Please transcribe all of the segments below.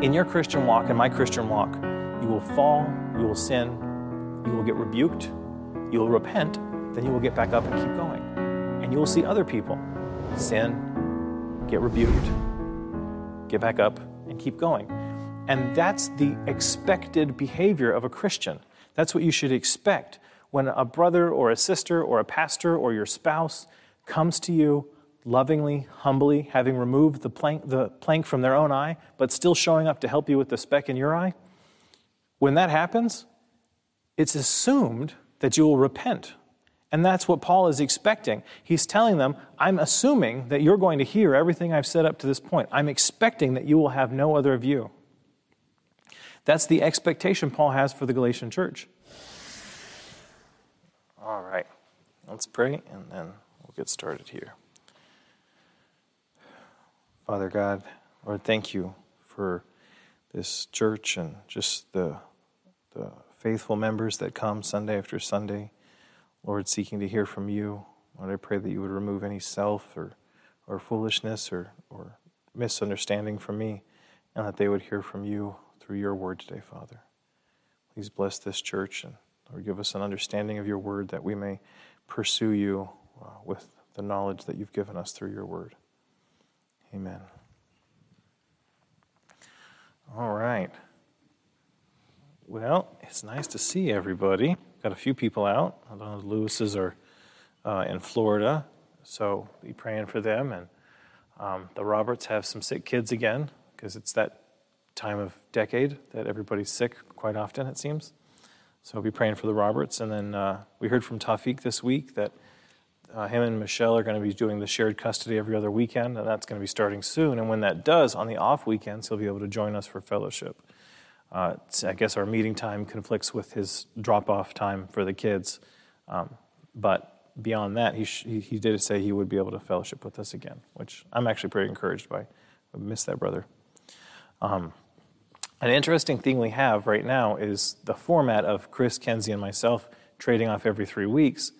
In your Christian walk, in my Christian walk, you will fall, you will sin, you will get rebuked, you will repent, then you will get back up and keep going. And you will see other people sin, get rebuked, get back up, and keep going. And that's the expected behavior of a Christian. That's what you should expect when a brother or a sister or a pastor or your spouse comes to you lovingly, humbly, having removed the plank, the plank from their own eye, but still showing up to help you with the speck in your eye. When that happens, it's assumed that you will repent. And that's what Paul is expecting. He's telling them, I'm assuming that you're going to hear everything I've said up to this point. I'm expecting that you will have no other view. That's the expectation Paul has for the Galatian church. All right, let's pray and then we'll get started here. Father God, Lord, thank you for this church and just the, the faithful members that come Sunday after Sunday. Lord, seeking to hear from you. Lord, I pray that you would remove any self or, or foolishness or, or misunderstanding from me, and that they would hear from you through your word today, Father. Please bless this church and Lord, give us an understanding of your word that we may pursue you uh, with the knowledge that you've given us through your word. Amen. All right. Well, it's nice to see everybody. Got a few people out. I know, Lewis's are uh, in Florida, so be praying for them. And um, the Roberts have some sick kids again because it's that time of decade that everybody's sick quite often, it seems. So be praying for the Roberts. And then uh, we heard from Tafik this week that uh, him and Michelle are going to be doing the shared custody every other weekend, and that's going to be starting soon. And when that does, on the off weekends, he'll be able to join us for fellowship. Uh, I guess our meeting time conflicts with his drop off time for the kids. Um, but beyond that, he, sh- he did say he would be able to fellowship with us again, which I'm actually pretty encouraged by. I miss that brother. Um, an interesting thing we have right now is the format of Chris, Kenzie, and myself trading off every three weeks.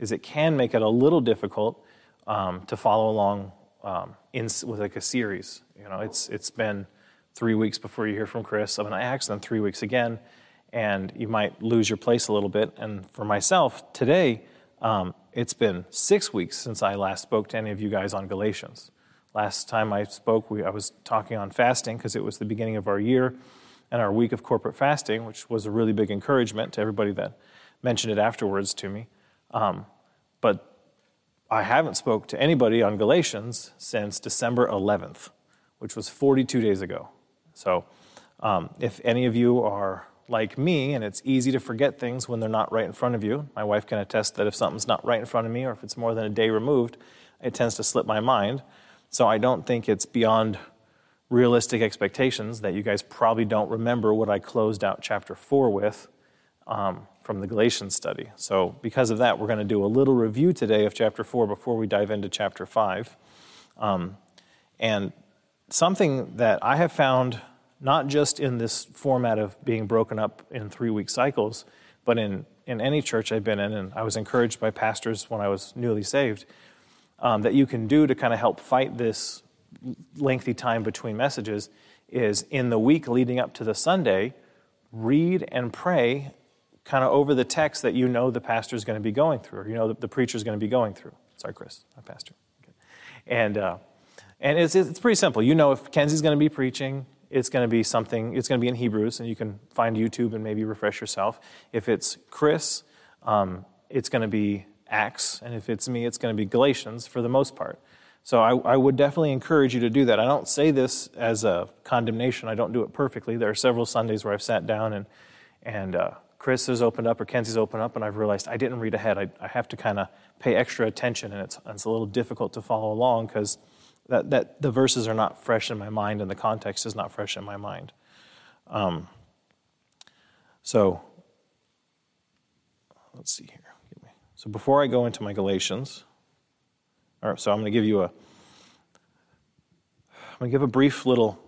Is it can make it a little difficult um, to follow along um, in, with like a series. You know, it's it's been three weeks before you hear from Chris. Going to ask them three weeks again, and you might lose your place a little bit. And for myself today, um, it's been six weeks since I last spoke to any of you guys on Galatians. Last time I spoke, we, I was talking on fasting because it was the beginning of our year and our week of corporate fasting, which was a really big encouragement to everybody that mentioned it afterwards to me. Um, but I haven't spoke to anybody on Galatians since December 11th, which was 42 days ago. So um, if any of you are like me and it's easy to forget things when they're not right in front of you, my wife can attest that if something's not right in front of me or if it's more than a day removed, it tends to slip my mind. So I don't think it's beyond realistic expectations that you guys probably don't remember what I closed out chapter 4 with um, from the Galatians study. So, because of that, we're going to do a little review today of chapter 4 before we dive into chapter 5. Um, and something that I have found, not just in this format of being broken up in three week cycles, but in, in any church I've been in, and I was encouraged by pastors when I was newly saved, um, that you can do to kind of help fight this lengthy time between messages is in the week leading up to the Sunday, read and pray kind of over the text that you know the pastor is going to be going through, or you know the, the preacher is going to be going through. Sorry, Chris, my pastor. Okay. And, uh, and it's, it's pretty simple. You know if Kenzie's going to be preaching, it's going to be something, it's going to be in Hebrews, and you can find YouTube and maybe refresh yourself. If it's Chris, um, it's going to be Acts, and if it's me, it's going to be Galatians for the most part. So I, I, would definitely encourage you to do that. I don't say this as a condemnation. I don't do it perfectly. There are several Sundays where I've sat down and, and uh, Chris has opened up or Kenzie's opened up, and I've realized I didn't read ahead. I, I have to kind of pay extra attention, and it's, it's a little difficult to follow along because that, that the verses are not fresh in my mind and the context is not fresh in my mind. Um, so let's see here. So before I go into my Galatians, all right, so I'm going to give you a I'm going to give a brief little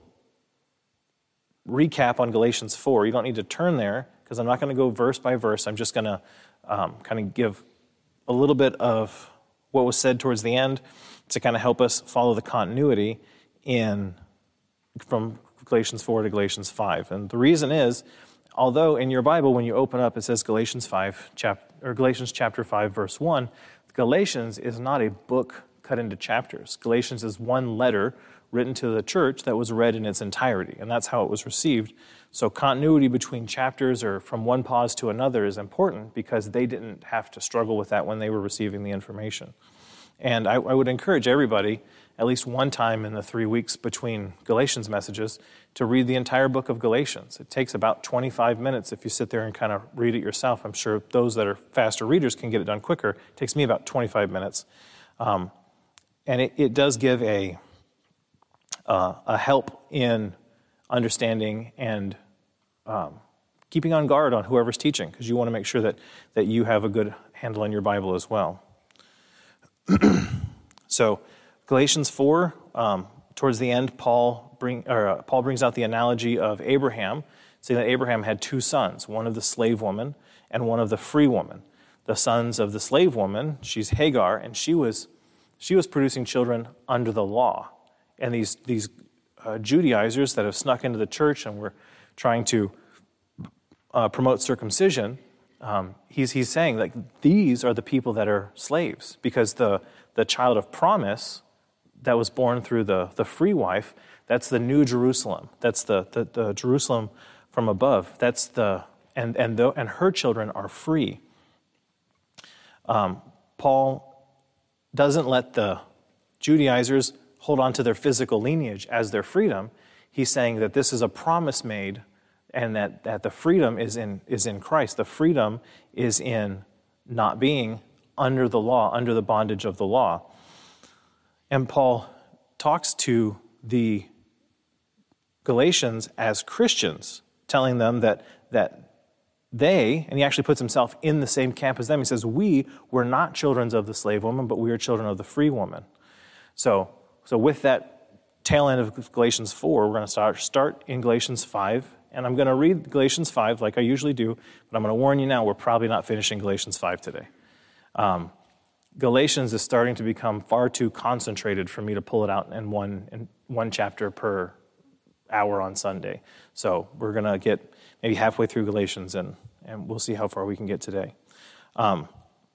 recap on Galatians 4. You don't need to turn there because I'm not going to go verse by verse. I'm just going to um, kind of give a little bit of what was said towards the end to kind of help us follow the continuity in from Galatians 4 to Galatians 5. And the reason is, although in your Bible, when you open up, it says Galatians 5, chap- or Galatians chapter 5, verse 1, Galatians is not a book cut into chapters. Galatians is one letter written to the church that was read in its entirety, and that's how it was received. So, continuity between chapters or from one pause to another is important because they didn't have to struggle with that when they were receiving the information. And I, I would encourage everybody, at least one time in the three weeks between Galatians messages, to read the entire book of Galatians. It takes about 25 minutes if you sit there and kind of read it yourself. I'm sure those that are faster readers can get it done quicker. It takes me about 25 minutes. Um, and it, it does give a, uh, a help in understanding and um, keeping on guard on whoever's teaching, because you want to make sure that, that you have a good handle on your Bible as well. so, Galatians 4, um, towards the end, Paul, bring, or, uh, Paul brings out the analogy of Abraham, saying that Abraham had two sons, one of the slave woman and one of the free woman. The sons of the slave woman, she's Hagar, and she was she was producing children under the law. And these, these uh, Judaizers that have snuck into the church and were trying to uh, promote circumcision, um, he's, he's saying like these are the people that are slaves because the, the child of promise that was born through the, the free wife, that's the new Jerusalem. That's the, the, the Jerusalem from above. That's the, and, and, the, and her children are free. Um, Paul doesn't let the Judaizers hold on to their physical lineage as their freedom. He's saying that this is a promise made and that, that the freedom is in, is in Christ. The freedom is in not being under the law, under the bondage of the law. And Paul talks to the Galatians as Christians, telling them that, that they, and he actually puts himself in the same camp as them. He says, We were not children of the slave woman, but we are children of the free woman. So, so with that tail end of Galatians 4, we're going to start, start in Galatians 5. And I'm going to read Galatians 5 like I usually do, but I'm going to warn you now, we're probably not finishing Galatians 5 today. Um, Galatians is starting to become far too concentrated for me to pull it out in one, in one chapter per hour on Sunday. So we're going to get maybe halfway through Galatians, and, and we'll see how far we can get today. Um,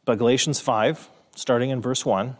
but Galatians 5, starting in verse 1,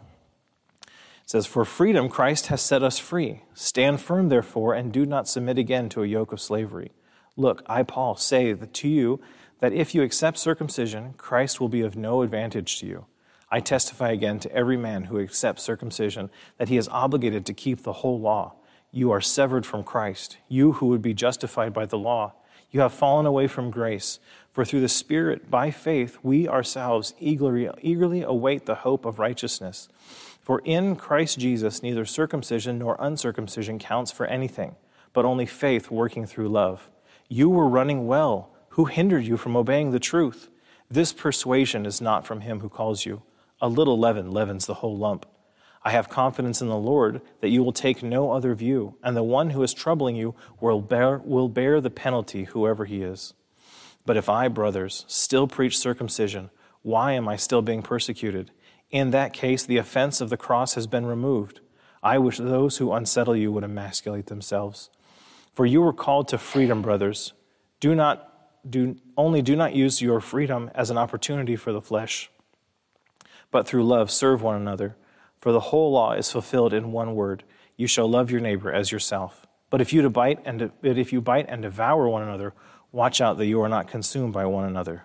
says, For freedom Christ has set us free. Stand firm, therefore, and do not submit again to a yoke of slavery. Look, I, Paul, say to you that if you accept circumcision, Christ will be of no advantage to you. I testify again to every man who accepts circumcision that he is obligated to keep the whole law. You are severed from Christ, you who would be justified by the law you have fallen away from grace. For through the Spirit, by faith, we ourselves eagerly, eagerly await the hope of righteousness. For in Christ Jesus, neither circumcision nor uncircumcision counts for anything, but only faith working through love. You were running well. Who hindered you from obeying the truth? This persuasion is not from him who calls you. A little leaven leavens the whole lump. I have confidence in the Lord that you will take no other view, and the one who is troubling you will bear, will bear the penalty, whoever he is. But if I, brothers, still preach circumcision, why am I still being persecuted? In that case, the offense of the cross has been removed. I wish those who unsettle you would emasculate themselves. For you were called to freedom, brothers. Do not do only do not use your freedom as an opportunity for the flesh, but through love serve one another. For the whole law is fulfilled in one word you shall love your neighbor as yourself. But if you bite and if you bite and devour one another, watch out that you are not consumed by one another.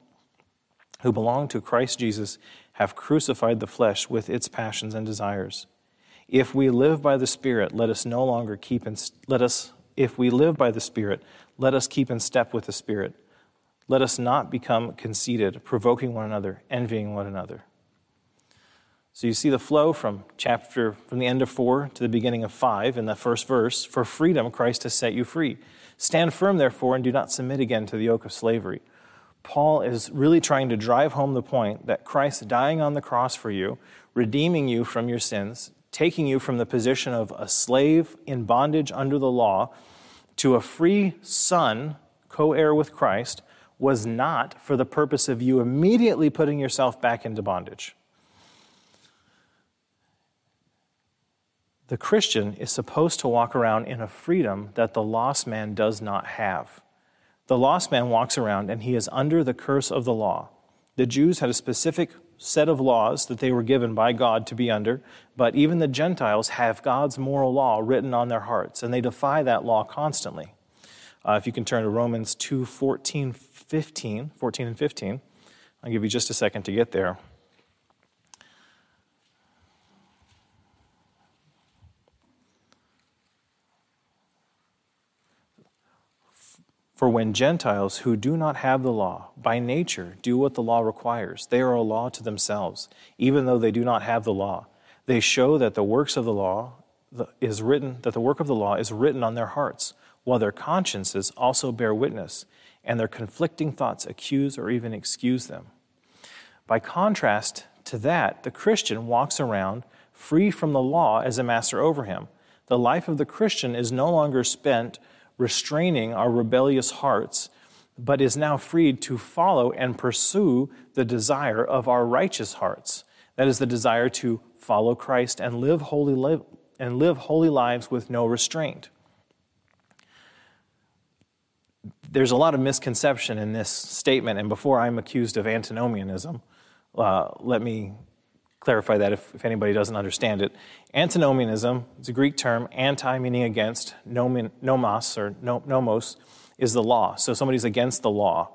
who belong to Christ Jesus have crucified the flesh with its passions and desires. If we live by the Spirit, let us no longer keep in, let us if we live by the Spirit, let us keep in step with the Spirit. Let us not become conceited, provoking one another, envying one another. So you see the flow from chapter from the end of 4 to the beginning of 5 in the first verse, for freedom Christ has set you free. Stand firm therefore and do not submit again to the yoke of slavery. Paul is really trying to drive home the point that Christ dying on the cross for you, redeeming you from your sins, taking you from the position of a slave in bondage under the law to a free son, co heir with Christ, was not for the purpose of you immediately putting yourself back into bondage. The Christian is supposed to walk around in a freedom that the lost man does not have. The lost man walks around and he is under the curse of the law. The Jews had a specific set of laws that they were given by God to be under, but even the Gentiles have God's moral law written on their hearts, and they defy that law constantly. Uh, if you can turn to Romans 2 14, 15, 14 and 15, I'll give you just a second to get there. For when Gentiles who do not have the law, by nature, do what the law requires, they are a law to themselves, even though they do not have the law. They show that the works of the law is written, that the work of the law is written on their hearts, while their consciences also bear witness, and their conflicting thoughts accuse or even excuse them. By contrast to that, the Christian walks around free from the law as a master over him. The life of the Christian is no longer spent restraining our rebellious hearts, but is now freed to follow and pursue the desire of our righteous hearts. That is the desire to follow Christ and live holy live, and live holy lives with no restraint. There's a lot of misconception in this statement, and before I'm accused of antinomianism, uh, let me clarify that if, if anybody doesn't understand it. Antinomianism is a Greek term, anti meaning against, nomen, nomos or nomos is the law. So somebody's against the law.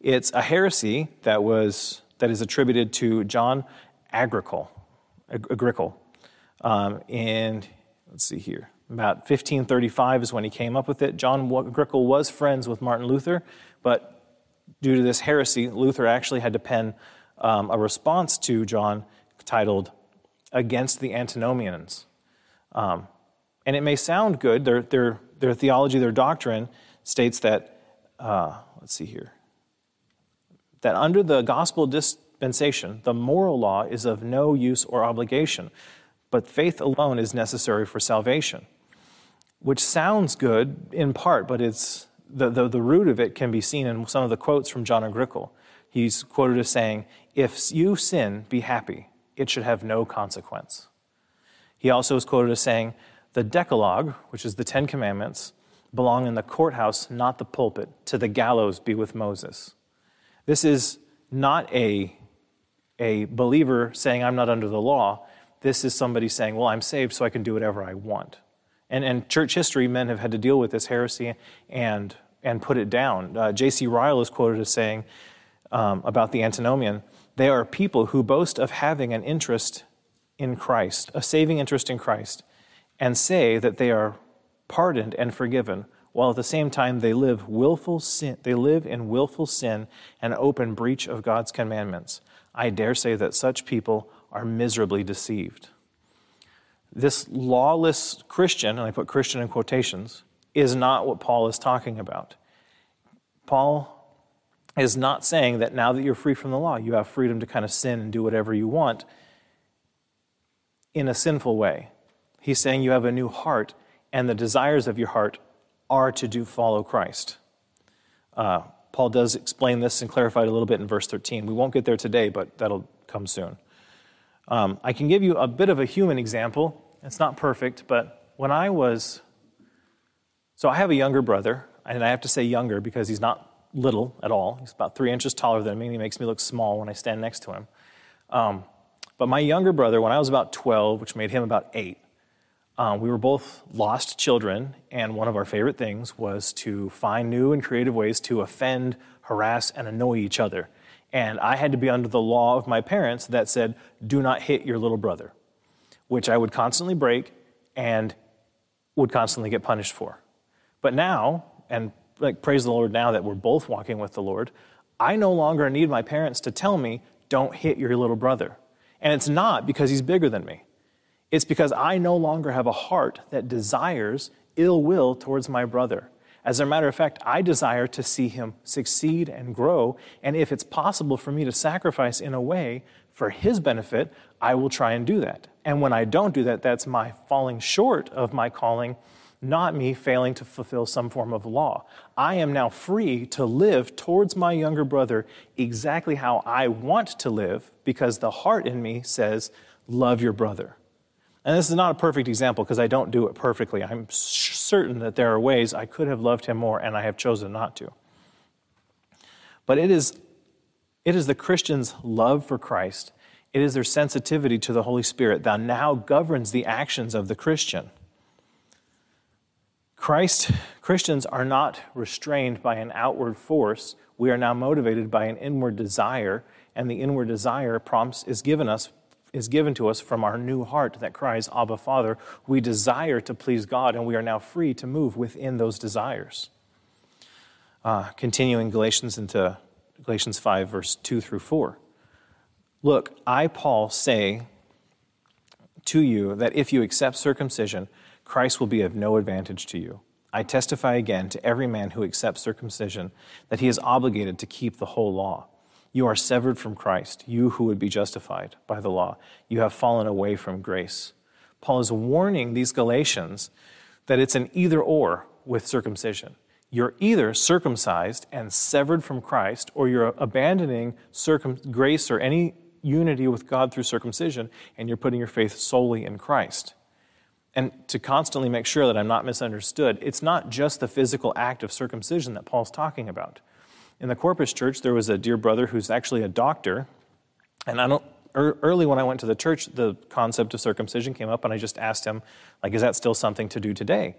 It's a heresy that was that is attributed to John Agricola. Agricola. Um, and let's see here. About 1535 is when he came up with it. John Agricola was friends with Martin Luther, but due to this heresy, Luther actually had to pen um, a response to John titled Against the Antinomians. Um, and it may sound good, their, their, their theology, their doctrine states that, uh, let's see here, that under the gospel dispensation, the moral law is of no use or obligation, but faith alone is necessary for salvation. Which sounds good in part, but it's the, the, the root of it can be seen in some of the quotes from John Agricola. He's quoted as saying, If you sin, be happy it should have no consequence. He also is quoted as saying, The Decalogue, which is the Ten Commandments, belong in the courthouse, not the pulpit. To the gallows be with Moses. This is not a, a believer saying, I'm not under the law. This is somebody saying, Well, I'm saved, so I can do whatever I want. And in church history, men have had to deal with this heresy and, and put it down. Uh, J.C. Ryle is quoted as saying um, about the antinomian they are people who boast of having an interest in Christ, a saving interest in Christ, and say that they are pardoned and forgiven, while at the same time they live willful sin, they live in willful sin and open breach of God's commandments. I dare say that such people are miserably deceived. This lawless Christian, and I put Christian in quotations, is not what Paul is talking about. Paul is not saying that now that you're free from the law, you have freedom to kind of sin and do whatever you want in a sinful way. He's saying you have a new heart, and the desires of your heart are to do follow Christ. Uh, Paul does explain this and clarify it a little bit in verse 13. We won't get there today, but that'll come soon. Um, I can give you a bit of a human example. It's not perfect, but when I was, so I have a younger brother, and I have to say younger because he's not little at all. He's about three inches taller than me, and he makes me look small when I stand next to him. Um, but my younger brother, when I was about 12, which made him about eight, um, we were both lost children, and one of our favorite things was to find new and creative ways to offend, harass, and annoy each other. And I had to be under the law of my parents that said, do not hit your little brother, which I would constantly break and would constantly get punished for. But now, and like praise the Lord now that we're both walking with the Lord, I no longer need my parents to tell me, don't hit your little brother. And it's not because he's bigger than me. It's because I no longer have a heart that desires ill will towards my brother. As a matter of fact, I desire to see him succeed and grow. And if it's possible for me to sacrifice in a way for his benefit, I will try and do that. And when I don't do that, that's my falling short of my calling, not me failing to fulfill some form of law. I am now free to live towards my younger brother exactly how I want to live because the heart in me says, Love your brother. And this is not a perfect example because I don't do it perfectly. I'm certain that there are ways I could have loved him more and I have chosen not to. But it is, it is the Christian's love for Christ, it is their sensitivity to the Holy Spirit that now governs the actions of the Christian. Christ, Christians are not restrained by an outward force. We are now motivated by an inward desire, and the inward desire prompts is given us is given to us from our new heart that cries, Abba, Father. We desire to please God, and we are now free to move within those desires. Uh, continuing Galatians into Galatians 5, verse 2 through 4. Look, I, Paul, say to you that if you accept circumcision, Christ will be of no advantage to you. I testify again to every man who accepts circumcision that he is obligated to keep the whole law. You are severed from Christ, you who would be justified by the law. You have fallen away from grace. Paul is warning these Galatians that it's an either or with circumcision. You're either circumcised and severed from Christ, or you're abandoning circum- grace or any unity with God through circumcision, and you're putting your faith solely in Christ. And to constantly make sure that I'm not misunderstood, it's not just the physical act of circumcision that Paul's talking about in the Corpus Church, there was a dear brother who's actually a doctor. And I don't, early when I went to the church, the concept of circumcision came up, and I just asked him, like, is that still something to do today?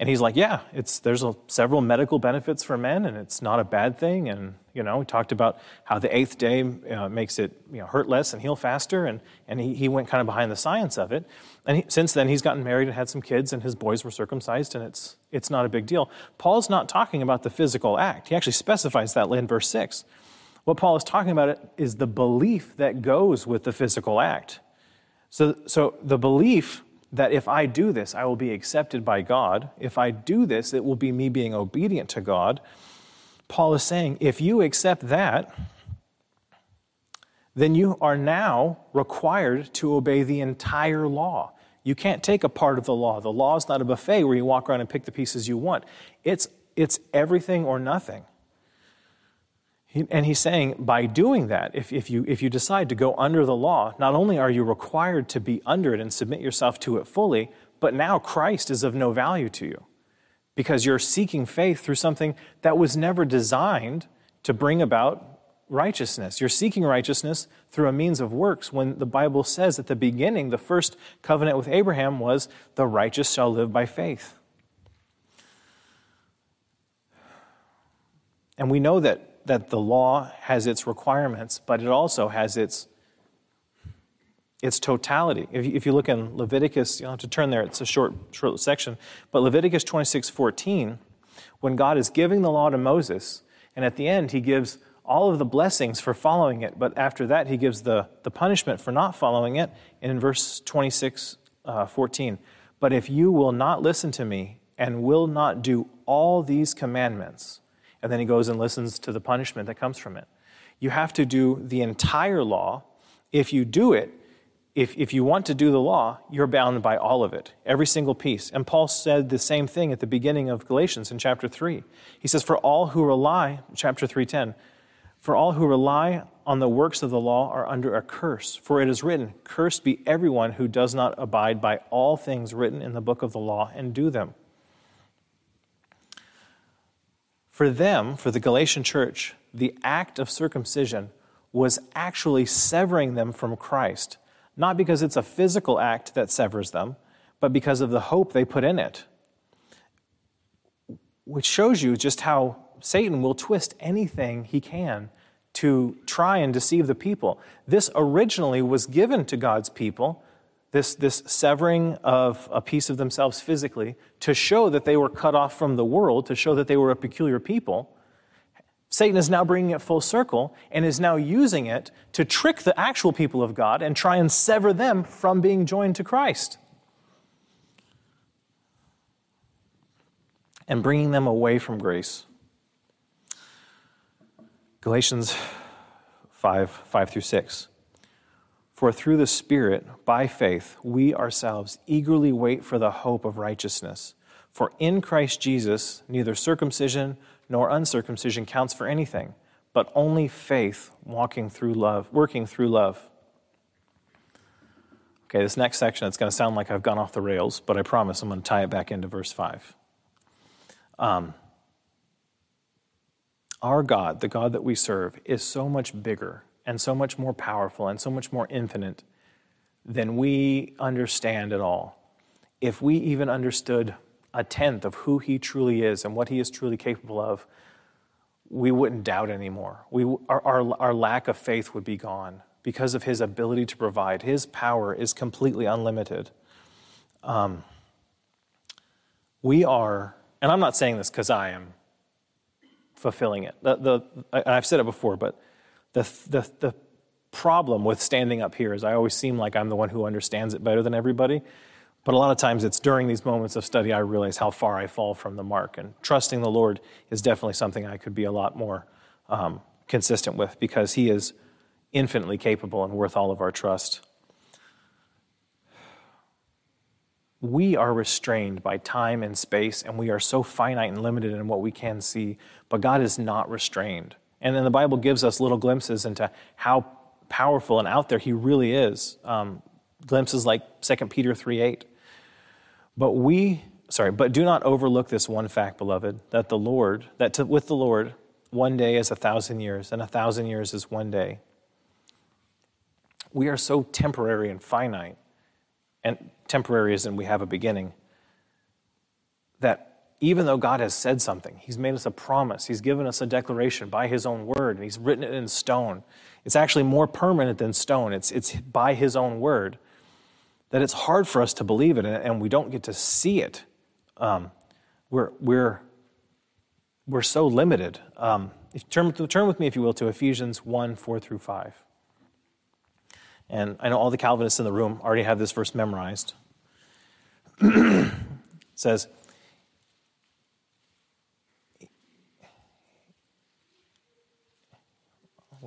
And he's like, yeah, it's, there's a, several medical benefits for men, and it's not a bad thing. And, you know, he talked about how the eighth day uh, makes it you know, hurt less and heal faster, and, and he, he went kind of behind the science of it. And he, since then, he's gotten married and had some kids, and his boys were circumcised, and it's, it's not a big deal. Paul's not talking about the physical act. He actually specifies that in verse 6. What Paul is talking about is the belief that goes with the physical act. So, so the belief that if I do this, I will be accepted by God. If I do this, it will be me being obedient to God. Paul is saying, if you accept that, then you are now required to obey the entire law. You can't take a part of the law. The law is not a buffet where you walk around and pick the pieces you want. It's, it's everything or nothing. And he's saying, by doing that, if, if, you, if you decide to go under the law, not only are you required to be under it and submit yourself to it fully, but now Christ is of no value to you because you're seeking faith through something that was never designed to bring about righteousness. You're seeking righteousness through a means of works when the Bible says at the beginning, the first covenant with Abraham was, the righteous shall live by faith. And we know that that the law has its requirements, but it also has its, its totality. If you, if you look in Leviticus, you'll have to turn there, it's a short, short section, but Leviticus 26 14, when God is giving the law to Moses, and at the end he gives all of the blessings for following it, but after that he gives the, the punishment for not following it in verse 26 uh, 14. But if you will not listen to me and will not do all these commandments, and then he goes and listens to the punishment that comes from it. You have to do the entire law. If you do it, if, if you want to do the law, you're bound by all of it, every single piece. And Paul said the same thing at the beginning of Galatians in chapter 3. He says, For all who rely, chapter 3:10, for all who rely on the works of the law are under a curse. For it is written, Cursed be everyone who does not abide by all things written in the book of the law and do them. For them, for the Galatian church, the act of circumcision was actually severing them from Christ, not because it's a physical act that severs them, but because of the hope they put in it. Which shows you just how Satan will twist anything he can to try and deceive the people. This originally was given to God's people, this, this severing of a piece of themselves physically, to show that they were cut off from the world, to show that they were a peculiar people. Satan is now bringing it full circle and is now using it to trick the actual people of God and try and sever them from being joined to Christ. And bringing them away from grace. Galatians 5 5 through 6. For through the Spirit, by faith, we ourselves eagerly wait for the hope of righteousness. For in Christ Jesus, neither circumcision nor uncircumcision counts for anything, but only faith walking through love, working through love. Okay, this next section, it's going to sound like I've gone off the rails, but I promise I'm going to tie it back into verse 5. Um, our God, the God that we serve, is so much bigger and so much more powerful and so much more infinite than we understand at all. If we even understood a tenth of who he truly is and what he is truly capable of, we wouldn't doubt anymore. We, our, our, our lack of faith would be gone because of his ability to provide. His power is completely unlimited. Um, we are, and I'm not saying this because I am fulfilling it. The, the, I've said it before, but the, the, the problem with standing up here is I always seem like I'm the one who understands it better than everybody. But a lot of times it's during these moments of study I realize how far I fall from the mark. And trusting the Lord is definitely something I could be a lot more um, consistent with because He is infinitely capable and worth all of our trust. we are restrained by time and space, and we are so finite and limited in what we can see, but God is not restrained. And then the Bible gives us little glimpses into how powerful and out there He really is. Um, glimpses like 2 Peter 3 8. But we, sorry, but do not overlook this one fact, beloved, that the Lord, that to, with the Lord, one day is a thousand years, and a thousand years is one day. We are so temporary and finite and temporary as in we have a beginning, that even though God has said something, He's made us a promise, He's given us a declaration by His own word, and He's written it in stone. It's actually more permanent than stone, it's, it's by His own word. That it's hard for us to believe it, and we don't get to see it. Um, we're, we're, we're so limited. Um, turn, turn with me, if you will, to Ephesians 1 4 through 5. And I know all the Calvinists in the room already have this verse memorized. says,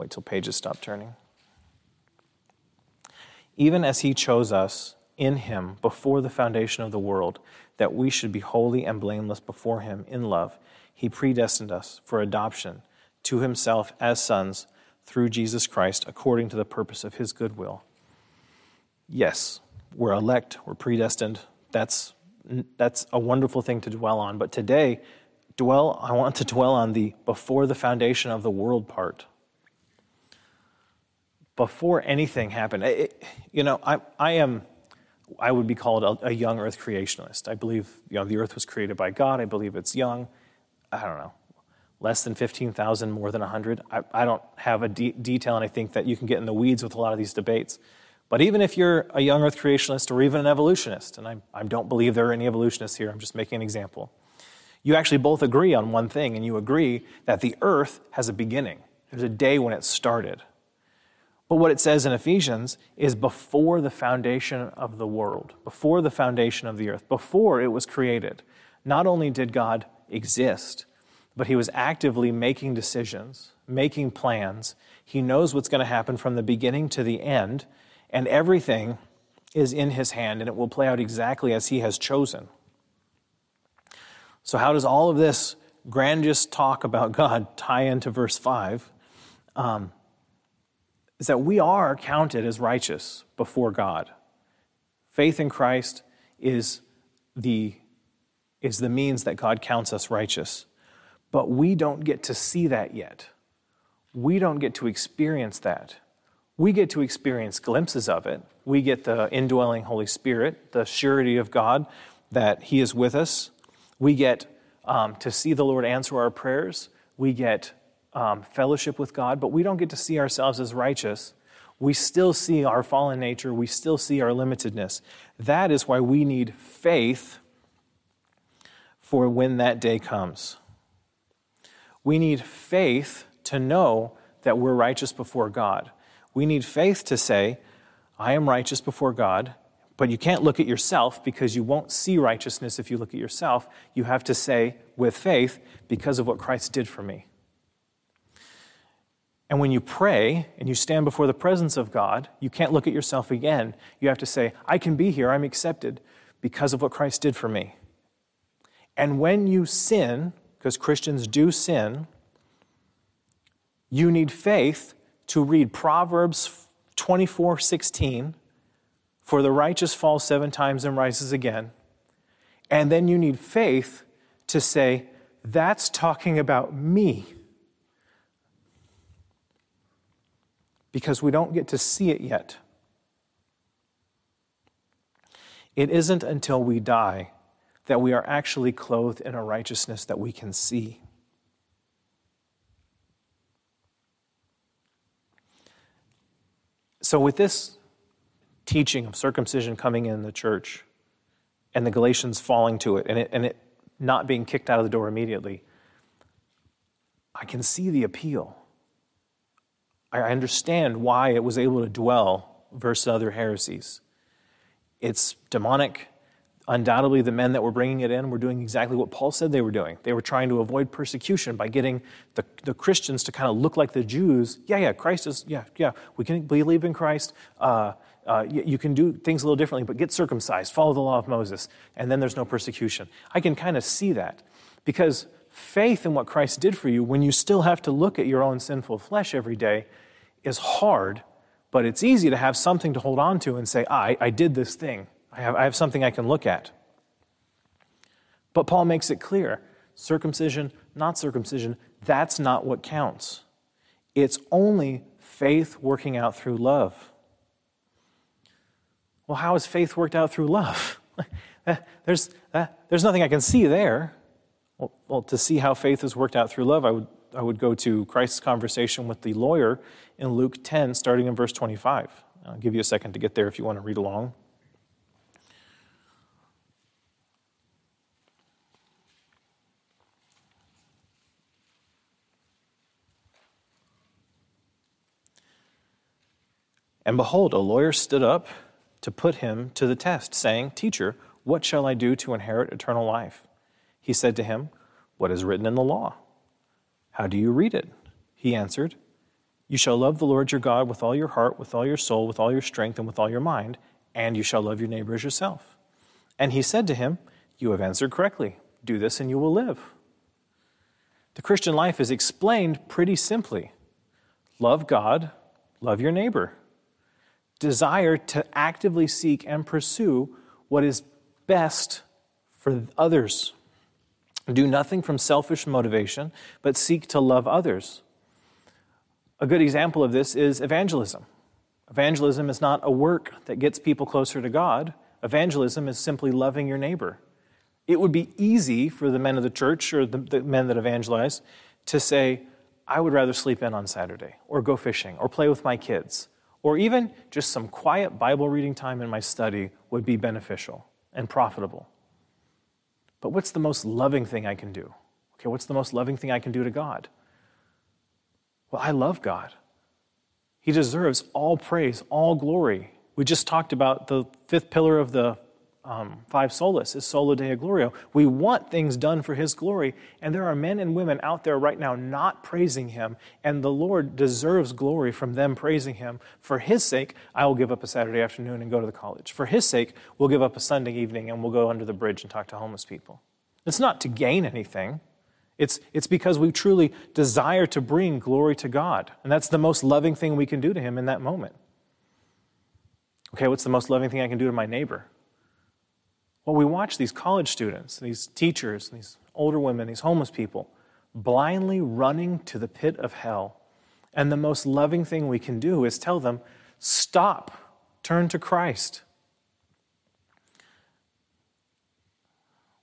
Wait till pages stop turning. Even as he chose us in him before the foundation of the world, that we should be holy and blameless before him in love, he predestined us for adoption to himself as sons through Jesus Christ according to the purpose of his goodwill. Yes, we're elect, we're predestined. That's, that's a wonderful thing to dwell on. But today, dwell, I want to dwell on the before the foundation of the world part. Before anything happened, it, you know, I, I am, I would be called a, a young earth creationist. I believe, you know, the earth was created by God. I believe it's young. I don't know less than 15,000, more than 100. I, I don't have a de- detail, and I think that you can get in the weeds with a lot of these debates. But even if you're a young earth creationist or even an evolutionist, and I, I don't believe there are any evolutionists here, I'm just making an example, you actually both agree on one thing, and you agree that the earth has a beginning. There's a day when it started. But what it says in Ephesians is before the foundation of the world, before the foundation of the earth, before it was created, not only did God exist, but he was actively making decisions, making plans. He knows what's going to happen from the beginning to the end, and everything is in his hand, and it will play out exactly as he has chosen. So, how does all of this grandiose talk about God tie into verse 5? Um, is that we are counted as righteous before God. Faith in Christ is the, is the means that God counts us righteous. But we don't get to see that yet. We don't get to experience that. We get to experience glimpses of it. We get the indwelling Holy Spirit, the surety of God that He is with us. We get um, to see the Lord answer our prayers. We get um, fellowship with God, but we don't get to see ourselves as righteous. We still see our fallen nature, we still see our limitedness. That is why we need faith for when that day comes. We need faith to know that we're righteous before God. We need faith to say, I am righteous before God, but you can't look at yourself because you won't see righteousness if you look at yourself. You have to say, with faith, because of what Christ did for me. And when you pray and you stand before the presence of God, you can't look at yourself again. You have to say, I can be here, I'm accepted because of what Christ did for me. And when you sin, because Christians do sin, you need faith to read Proverbs 24 16, for the righteous falls seven times and rises again. And then you need faith to say, that's talking about me. Because we don't get to see it yet. It isn't until we die that we are actually clothed in a righteousness that we can see. So, with this teaching of circumcision coming in the church and the Galatians falling to it and, it and it not being kicked out of the door immediately, I can see the appeal. I understand why it was able to dwell versus other heresies. It's demonic, undoubtedly the men that were bringing it in were doing exactly what Paul said they were doing. They were trying to avoid persecution by getting the, the Christians to kind of look like the Jews. Yeah, yeah, Christ is, yeah, yeah, we can believe in Christ. Uh, uh, you, you, can do things a little differently, but get circumcised, follow the law of Moses, and then there's no persecution. I can kind of see that because faith in what Christ did for you, when you still have to look at your own sinful flesh every day, is hard, but it's easy to have something to hold on to and say, I, I did this thing. I have, I have something I can look at. But Paul makes it clear circumcision, not circumcision, that's not what counts. It's only faith working out through love. Well, how is faith worked out through love? there's, there's nothing I can see there. Well, well, to see how faith is worked out through love, I would, I would go to Christ's conversation with the lawyer in Luke 10, starting in verse 25. I'll give you a second to get there if you want to read along. And behold, a lawyer stood up to put him to the test, saying, Teacher, what shall I do to inherit eternal life? He said to him, What is written in the law? How do you read it? He answered, You shall love the Lord your God with all your heart, with all your soul, with all your strength, and with all your mind, and you shall love your neighbor as yourself. And he said to him, You have answered correctly. Do this and you will live. The Christian life is explained pretty simply love God, love your neighbor desire to actively seek and pursue what is best for others. Do nothing from selfish motivation, but seek to love others. A good example of this is evangelism. Evangelism is not a work that gets people closer to God. Evangelism is simply loving your neighbor. It would be easy for the men of the church or the, the men that evangelize to say, I would rather sleep in on Saturday, or go fishing, or play with my kids, or even just some quiet Bible reading time in my study would be beneficial and profitable. But what's the most loving thing I can do? Okay, what's the most loving thing I can do to God? Well, I love God. He deserves all praise, all glory. We just talked about the fifth pillar of the um, five solas is solo deo gloria. We want things done for his glory, and there are men and women out there right now not praising him, and the Lord deserves glory from them praising him. For his sake, I will give up a Saturday afternoon and go to the college. For his sake, we'll give up a Sunday evening and we'll go under the bridge and talk to homeless people. It's not to gain anything. It's, it's because we truly desire to bring glory to God. And that's the most loving thing we can do to Him in that moment. Okay, what's the most loving thing I can do to my neighbor? Well, we watch these college students, these teachers, these older women, these homeless people, blindly running to the pit of hell. And the most loving thing we can do is tell them, stop, turn to Christ.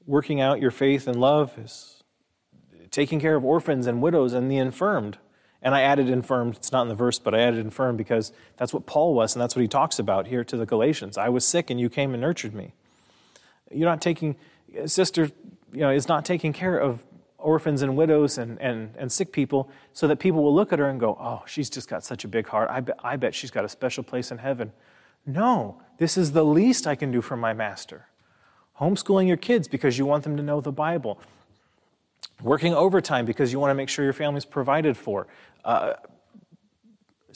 Working out your faith and love is taking care of orphans and widows and the infirmed. And I added infirmed, it's not in the verse, but I added infirmed because that's what Paul was, and that's what he talks about here to the Galatians. I was sick and you came and nurtured me. You're not taking, sister, you know, is not taking care of orphans and widows and, and, and sick people so that people will look at her and go, oh, she's just got such a big heart. I bet, I bet she's got a special place in heaven. No, this is the least I can do for my master. Homeschooling your kids because you want them to know the Bible working overtime because you want to make sure your family's provided for, uh,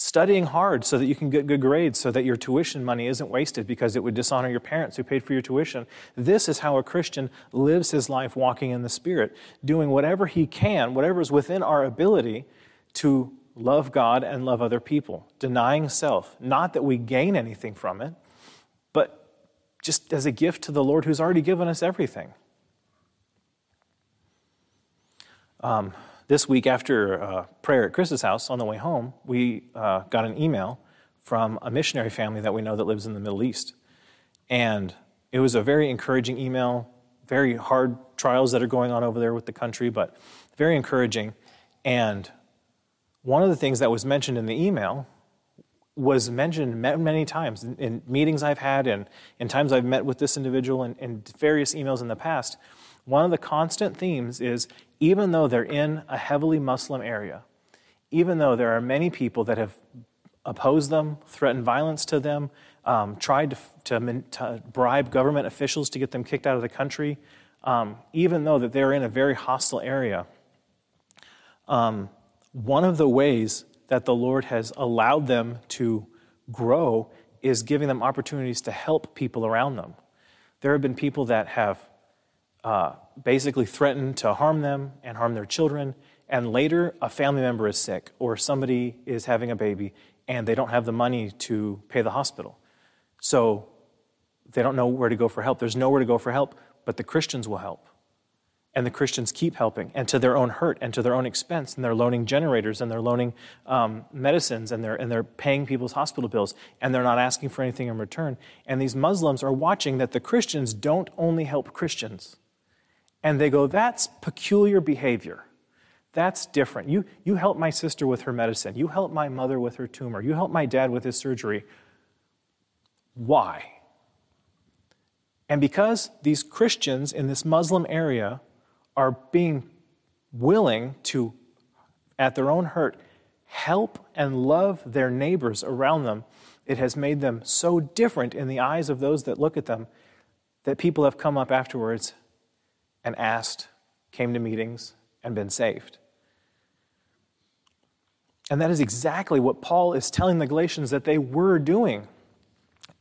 studying hard so that you can get good grades so that your tuition money isn't wasted because it would dishonor your parents who paid for your tuition. This is how a Christian lives his life walking in the Spirit, doing whatever he can, whatever is within our ability to love God and love other people, denying self. Not that we gain anything from it, but just as a gift to the Lord who's already given us everything. Um, this week, after uh, prayer at Chris's house on the way home, we uh, got an email from a missionary family that we know that lives in the Middle East. And it was a very encouraging email, very hard trials that are going on over there with the country, but very encouraging. And one of the things that was mentioned in the email was mentioned many times in meetings I've had and in times I've met with this individual and in various emails in the past one of the constant themes is even though they're in a heavily Muslim area, even though there are many people that have opposed them, threatened violence to them, um, tried to, to, to, bribe government officials to get them kicked out of the country, um, even though that they're in a very hostile area, um, one of the ways that the Lord has allowed them to grow is giving them opportunities to help people around them. There have been people that have uh, basically threaten to harm them and harm their children. And later, a family member is sick or somebody is having a baby and they don't have the money to pay the hospital. So they don't know where to go for help. There's nowhere to go for help, but the Christians will help. And the Christians keep helping, and to their own hurt and to their own expense. And they're loaning generators and they're loaning um, medicines and they're, and they're paying people's hospital bills and they're not asking for anything in return. And these Muslims are watching that the Christians don't only help Christians, and they go, That's peculiar behavior. That's different. You, you help my sister with her medicine. You help my mother with her tumor. You help my dad with his surgery. Why? And because these Christians in this Muslim area are being willing to, at their own hurt, help and love their neighbors around them, it has made them so different in the eyes of those that look at them that people have come up afterwards and asked, came to meetings, and been saved. And that is exactly what Paul is telling the Galatians that they were doing.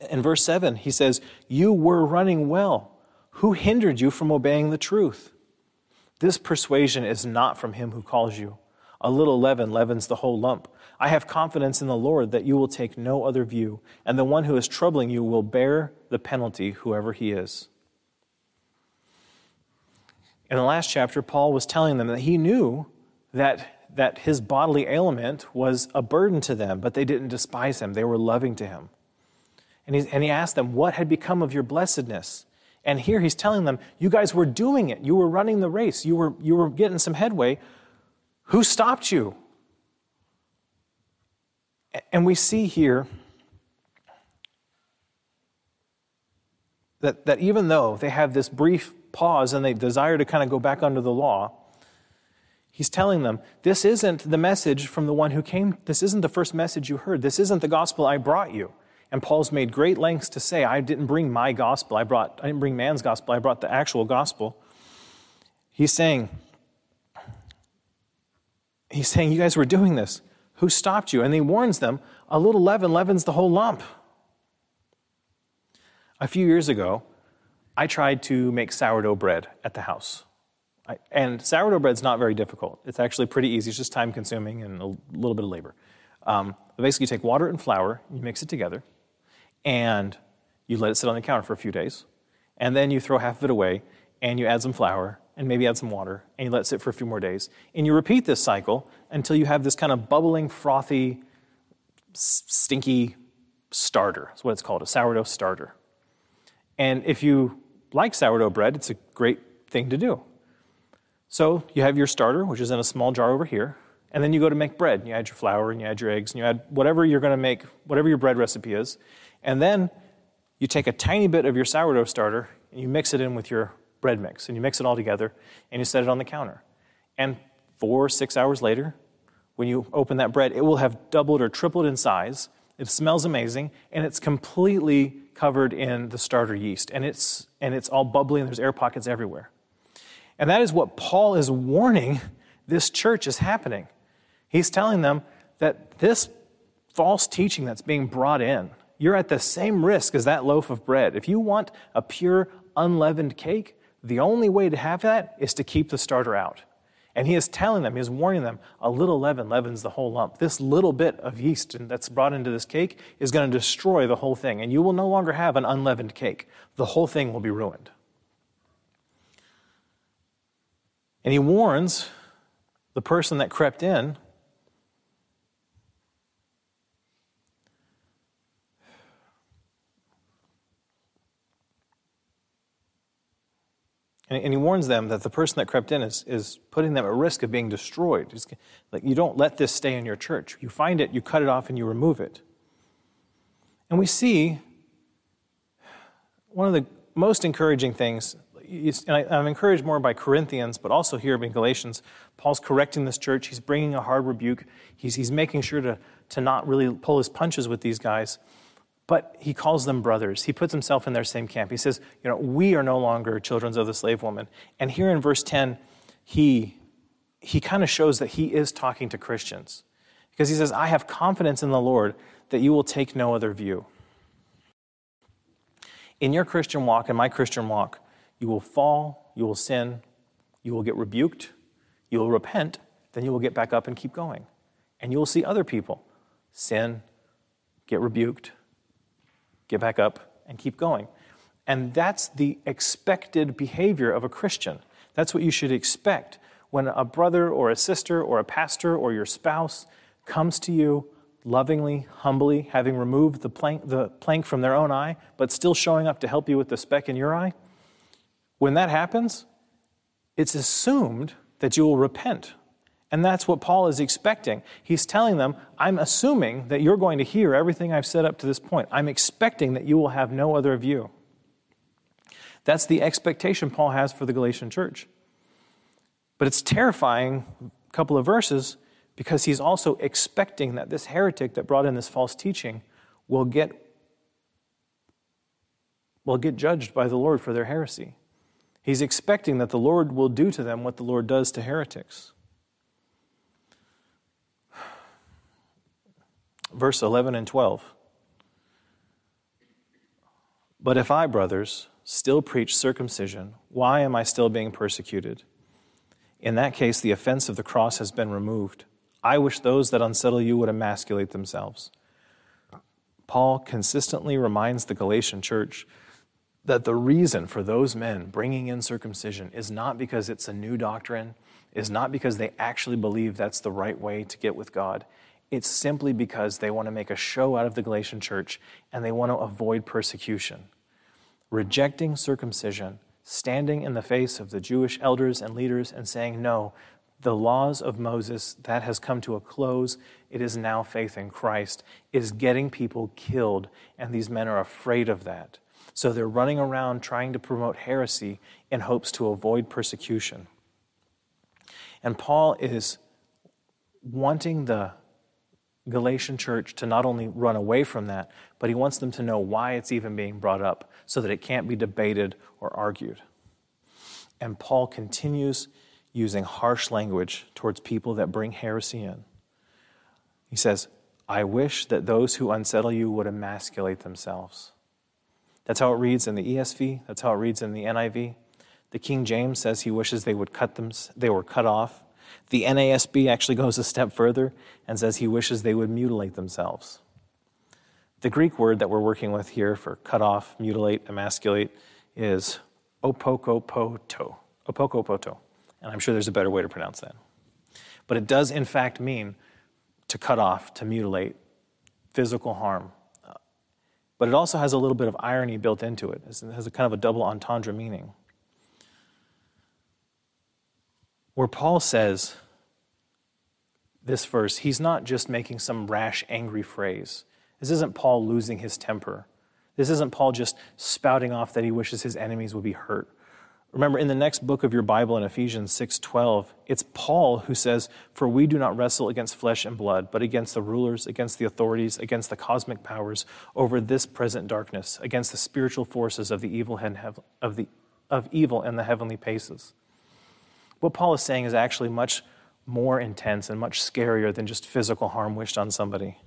In verse 7, he says, You were running well. Who hindered you from obeying the truth? This persuasion is not from him who calls you. A little leaven leavens the whole lump. I have confidence in the Lord that you will take no other view, and the one who is troubling you will bear the penalty, whoever he is. In the last chapter, Paul was telling them that he knew that, that his bodily ailment was a burden to them, but they didn't despise him. They were loving to him. And he, and he asked them, What had become of your blessedness? And here he's telling them, You guys were doing it. You were running the race. You were, you were getting some headway. Who stopped you? And we see here that, that even though they have this brief pause and they desire to kind of go back under the law, he's telling them, This isn't the message from the one who came. This isn't the first message you heard. This isn't the gospel I brought you. And Paul's made great lengths to say, I didn't bring my gospel. I, brought, I didn't bring man's gospel. I brought the actual gospel. He's saying, He's saying, You guys were doing this. Who stopped you? And he warns them, A little leaven leavens the whole lump. A few years ago, I tried to make sourdough bread at the house. I, and sourdough bread's not very difficult. It's actually pretty easy. It's just time consuming and a little bit of labor. Um, basically, you take water and flour, you mix it together, and you let it sit on the counter for a few days. And then you throw half of it away, and you add some flour, and maybe add some water, and you let it sit for a few more days. And you repeat this cycle until you have this kind of bubbling, frothy, stinky starter. That's what it's called, a sourdough starter. And if you like sourdough bread, it's a great thing to do. So you have your starter, which is in a small jar over here, and then you go to make bread. You add your flour and you add your eggs and you add whatever you're going to make, whatever your bread recipe is. And then you take a tiny bit of your sourdough starter and you mix it in with your bread mix and you mix it all together and you set it on the counter. And four, six hours later, when you open that bread, it will have doubled or tripled in size. It smells amazing and it's completely covered in the starter yeast and it's, and it's all bubbly and there's air pockets everywhere. And that is what Paul is warning this church is happening. He's telling them that this false teaching that's being brought in, you're at the same risk as that loaf of bread. If you want a pure, unleavened cake, the only way to have that is to keep the starter out. And he is telling them, he is warning them, a little leaven leavens the whole lump. This little bit of yeast that's brought into this cake is going to destroy the whole thing, and you will no longer have an unleavened cake. The whole thing will be ruined. And he warns the person that crept in And, and he warns them that the person that crept in is, is putting them at risk of being destroyed. like, you don't let this stay in your church. You find it, you cut it off, and you remove it. And we see one of the most encouraging things, and I, I'm encouraged more by Corinthians, but also here in Galatians, Paul's correcting this church. He's bringing a hard rebuke. He's, he's making sure to, to not really pull his punches with these guys but he calls them brothers. He puts himself in their same camp. He says, You know, we are no longer children of the slave woman. And here in verse 10, he, he kind of shows that he is talking to Christians because he says, I have confidence in the Lord that you will take no other view. In your Christian walk, in my Christian walk, you will fall, you will sin, you will get rebuked, you will repent, then you will get back up and keep going. And you will see other people sin, get rebuked, get back up, and keep going. And that's the expected behavior of a Christian. That's what you should expect when a brother or a sister or a pastor or your spouse comes to you lovingly, humbly, having removed the plank, the plank from their own eye, but still showing up to help you with the speck in your eye. When that happens, it's assumed that you will repent and that's what Paul is expecting. He's telling them, I'm assuming that you're going to hear everything I've said up to this point. I'm expecting that you will have no other view. That's the expectation Paul has for the Galatian church. But it's terrifying, a couple of verses, because he's also expecting that this heretic that brought in this false teaching will get, will get judged by the Lord for their heresy. He's expecting that the Lord will do to them what the Lord does to heretics. Verse 11 and 12. But if I, brothers, still preach circumcision, why am I still being persecuted? In that case, the offense of the cross has been removed. I wish those that unsettle you would emasculate themselves. Paul consistently reminds the Galatian church that the reason for those men bringing in circumcision is not because it's a new doctrine, is not because they actually believe that's the right way to get with God. It's simply because they want to make a show out of the Galatian church and they want to avoid persecution. Rejecting circumcision, standing in the face of the Jewish elders and leaders and saying, No, the laws of Moses, that has come to a close. It is now faith in Christ, is getting people killed, and these men are afraid of that. So they're running around trying to promote heresy in hopes to avoid persecution. And Paul is wanting the Galatian church to not only run away from that, but he wants them to know why it's even being brought up so that it can't be debated or argued. And Paul continues using harsh language towards people that bring heresy in. He says, I wish that those who unsettle you would emasculate themselves. That's how it reads in the ESV, that's how it reads in the NIV. The King James says he wishes they would cut them they were cut off. The NASB actually goes a step further and says he wishes they would mutilate themselves. The Greek word that we're working with here for cut off, mutilate, emasculate is opokopoto. Opokopoto. And I'm sure there's a better way to pronounce that. But it does, in fact, mean to cut off, to mutilate, physical harm. But it also has a little bit of irony built into it. It has a kind of a double entendre meaning. Where Paul says this verse, he's not just making some rash, angry phrase. This isn't Paul losing his temper. This isn't Paul just spouting off that he wishes his enemies would be hurt. Remember, in the next book of your Bible in Ephesians 6:12, it's Paul who says, "For we do not wrestle against flesh and blood, but against the rulers, against the authorities, against the cosmic powers over this present darkness, against the spiritual forces of the evil of the of evil in the heavenly places." What Paul is saying is actually much more intense and much scarier than just physical harm wished on somebody.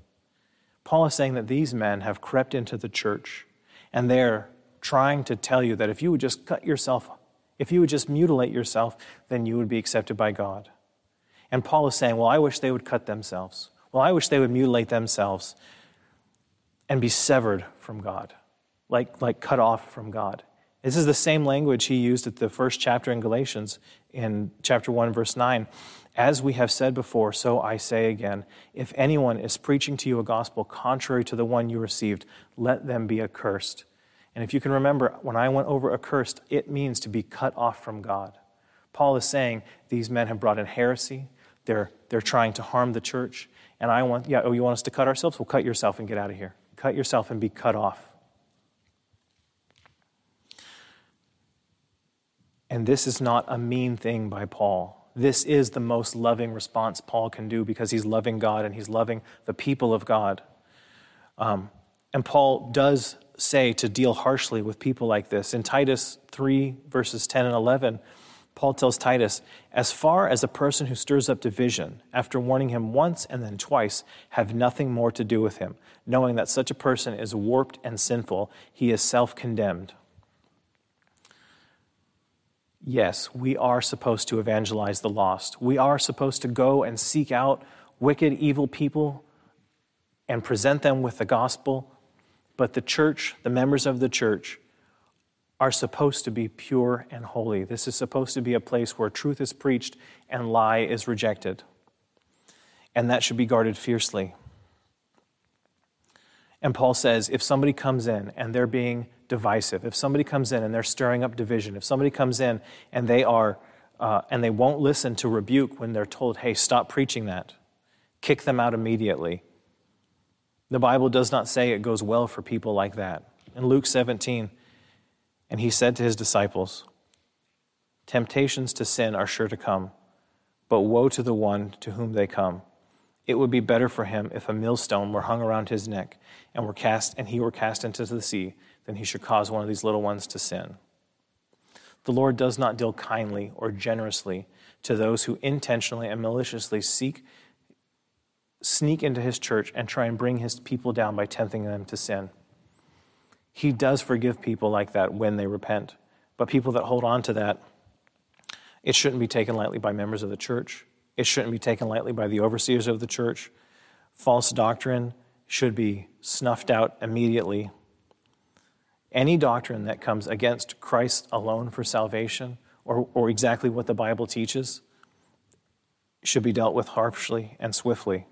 Paul is saying that these men have crept into the church and they're trying to tell you that if you would just cut yourself if you would just mutilate yourself, then you would be accepted by God. And Paul is saying, Well, I wish they would cut themselves. Well, I wish they would mutilate themselves and be severed from God, like, like cut off from God. This is the same language he used at the first chapter in Galatians, in chapter 1, verse 9. As we have said before, so I say again if anyone is preaching to you a gospel contrary to the one you received, let them be accursed. And if you can remember, when I went over accursed, it means to be cut off from God. Paul is saying these men have brought in heresy. They're, they're trying to harm the church. And I want, yeah, oh, you want us to cut ourselves? Well, cut yourself and get out of here. Cut yourself and be cut off. And this is not a mean thing by Paul. This is the most loving response Paul can do because he's loving God and he's loving the people of God. Um, and Paul does say to deal harshly with people like this. In Titus 3, verses 10 and 11, Paul tells Titus, As far as a person who stirs up division, after warning him once and then twice, have nothing more to do with him, knowing that such a person is warped and sinful, he is self condemned. Yes, we are supposed to evangelize the lost. We are supposed to go and seek out wicked, evil people and present them with the gospel but the church, the members of the church, are supposed to be pure and holy. This is supposed to be a place where truth is preached and lie is rejected. And that should be guarded fiercely. And Paul says if somebody comes in and they're being divisive, if somebody comes in and they're stirring up division, if somebody comes in and they are uh, and they won't listen to rebuke when they're told, hey, stop preaching that, kick them out immediately. The Bible does not say it goes well for people like that. In Luke 17, and he said to his disciples, Temptations to sin are sure to come, but woe to the one to whom they come. It would be better for him if a millstone were hung around his neck and were cast and he were cast into the sea than he should cause one of these little ones to sin. The Lord does not deal kindly or generously to those who intentionally and maliciously seek sneak into his church and try and bring his people down by tempting them to sin. He does forgive people like that when they repent. But people that hold on to that, it shouldn't be taken lightly by members of the church. It shouldn't be taken lightly by the overseers of the church. False doctrine should be snuffed out immediately. Any doctrine that comes against Christ alone for salvation, or, or exactly what the Bible teaches, should be dealt with harshly and swiftly.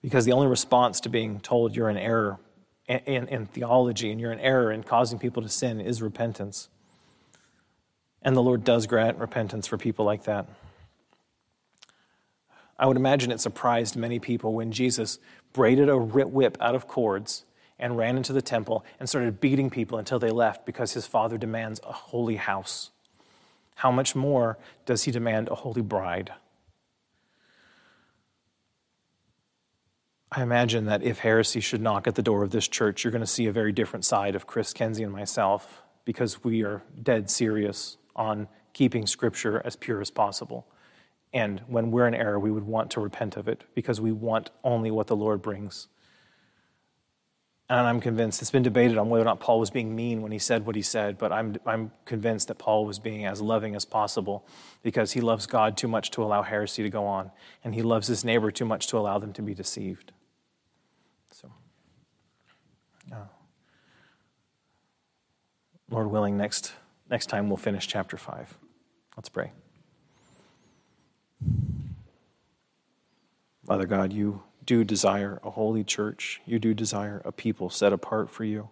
Because the only response to being told you're in error in, in, theology and you're in error in causing people to sin is repentance. And the Lord does grant repentance for people like that. I would imagine it surprised many people when Jesus braided a whip out of cords and ran into the temple and started beating people until they left because his father demands a holy house. How much more does he demand a holy bride? I imagine that if heresy should knock at the door of this church, you're going to see a very different side of Chris Kenzie and myself because we are dead serious on keeping Scripture as pure as possible. And when we're in error, we would want to repent of it because we want only what the Lord brings. And I'm convinced it's been debated on whether or not Paul was being mean when he said what he said, but I'm, I'm convinced that Paul was being as loving as possible because he loves God too much to allow heresy to go on, and he loves his neighbor too much to allow them to be deceived. So uh, Lord willing, next, next time we'll finish chapter 5. Let's pray. Father God, you do desire a holy church. You do desire a people set apart for you.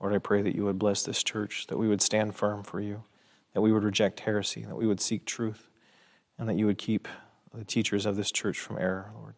Lord, I pray that you would bless this church, that we would stand firm for you, that we would reject heresy, that we would seek truth, and that you would keep the teachers of this church from error, Lord.